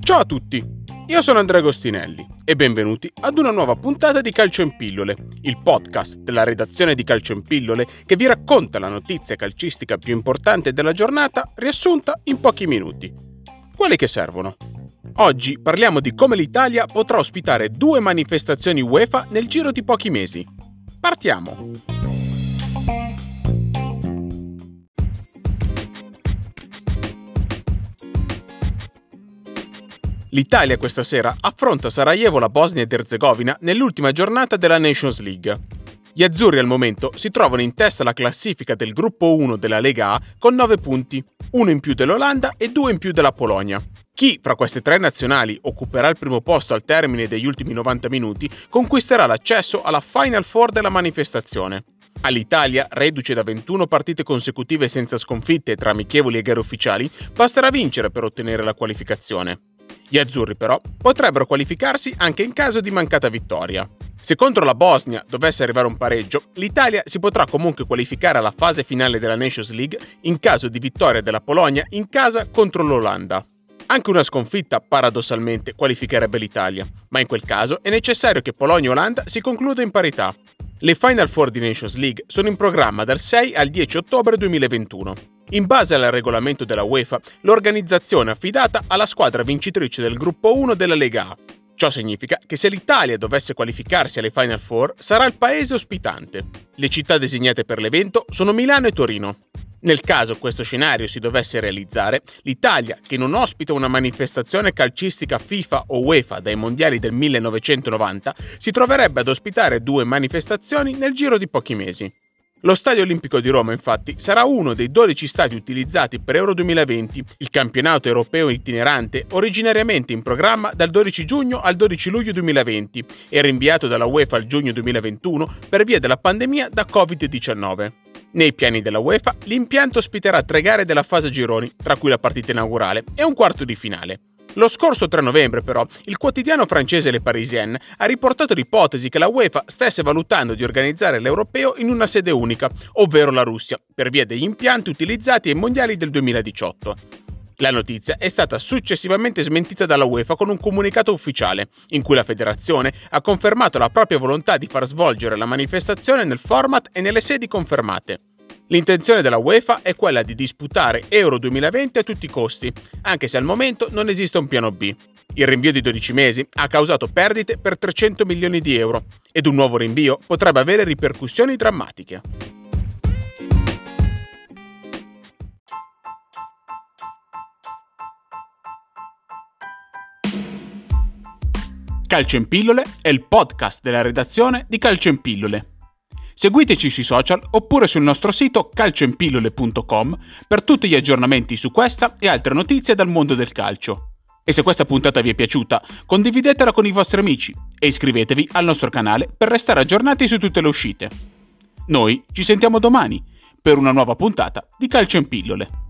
Ciao a tutti, io sono Andrea Agostinelli e benvenuti ad una nuova puntata di Calcio in Pillole, il podcast della redazione di Calcio in Pillole che vi racconta la notizia calcistica più importante della giornata riassunta in pochi minuti. Quali che servono? Oggi parliamo di come l'Italia potrà ospitare due manifestazioni UEFA nel giro di pochi mesi. Partiamo! L'Italia questa sera affronta Sarajevo la Bosnia ed Erzegovina nell'ultima giornata della Nations League. Gli azzurri al momento si trovano in testa alla classifica del gruppo 1 della Lega A con 9 punti, uno in più dell'Olanda e due in più della Polonia. Chi fra queste tre nazionali occuperà il primo posto al termine degli ultimi 90 minuti conquisterà l'accesso alla Final Four della manifestazione. All'Italia, reduce da 21 partite consecutive senza sconfitte tra amichevoli e gare ufficiali, basterà vincere per ottenere la qualificazione. Gli azzurri però potrebbero qualificarsi anche in caso di mancata vittoria. Se contro la Bosnia dovesse arrivare un pareggio, l'Italia si potrà comunque qualificare alla fase finale della Nations League in caso di vittoria della Polonia in casa contro l'Olanda. Anche una sconfitta, paradossalmente, qualificherebbe l'Italia, ma in quel caso è necessario che Polonia e Olanda si concluda in parità. Le Final Four di Nations League sono in programma dal 6 al 10 ottobre 2021. In base al regolamento della UEFA, l'organizzazione è affidata alla squadra vincitrice del gruppo 1 della Lega A. Ciò significa che se l'Italia dovesse qualificarsi alle Final Four, sarà il paese ospitante. Le città designate per l'evento sono Milano e Torino. Nel caso questo scenario si dovesse realizzare, l'Italia, che non ospita una manifestazione calcistica FIFA o UEFA dai mondiali del 1990, si troverebbe ad ospitare due manifestazioni nel giro di pochi mesi. Lo Stadio Olimpico di Roma, infatti, sarà uno dei 12 stadi utilizzati per Euro 2020, il campionato europeo itinerante originariamente in programma dal 12 giugno al 12 luglio 2020 e rinviato dalla UEFA al giugno 2021 per via della pandemia da Covid-19. Nei piani della UEFA, l'impianto ospiterà tre gare della fase gironi, tra cui la partita inaugurale e un quarto di finale. Lo scorso 3 novembre, però, il quotidiano francese Le Parisien ha riportato l'ipotesi che la UEFA stesse valutando di organizzare l'Europeo in una sede unica, ovvero la Russia, per via degli impianti utilizzati ai mondiali del 2018. La notizia è stata successivamente smentita dalla UEFA con un comunicato ufficiale, in cui la federazione ha confermato la propria volontà di far svolgere la manifestazione nel format e nelle sedi confermate. L'intenzione della UEFA è quella di disputare Euro 2020 a tutti i costi, anche se al momento non esiste un piano B. Il rinvio di 12 mesi ha causato perdite per 300 milioni di euro ed un nuovo rinvio potrebbe avere ripercussioni drammatiche. Calcio in pillole è il podcast della redazione di Calcio in pillole. Seguiteci sui social oppure sul nostro sito calcioinpillole.com per tutti gli aggiornamenti su questa e altre notizie dal mondo del calcio. E se questa puntata vi è piaciuta, condividetela con i vostri amici e iscrivetevi al nostro canale per restare aggiornati su tutte le uscite. Noi ci sentiamo domani per una nuova puntata di Calcio in Pillole.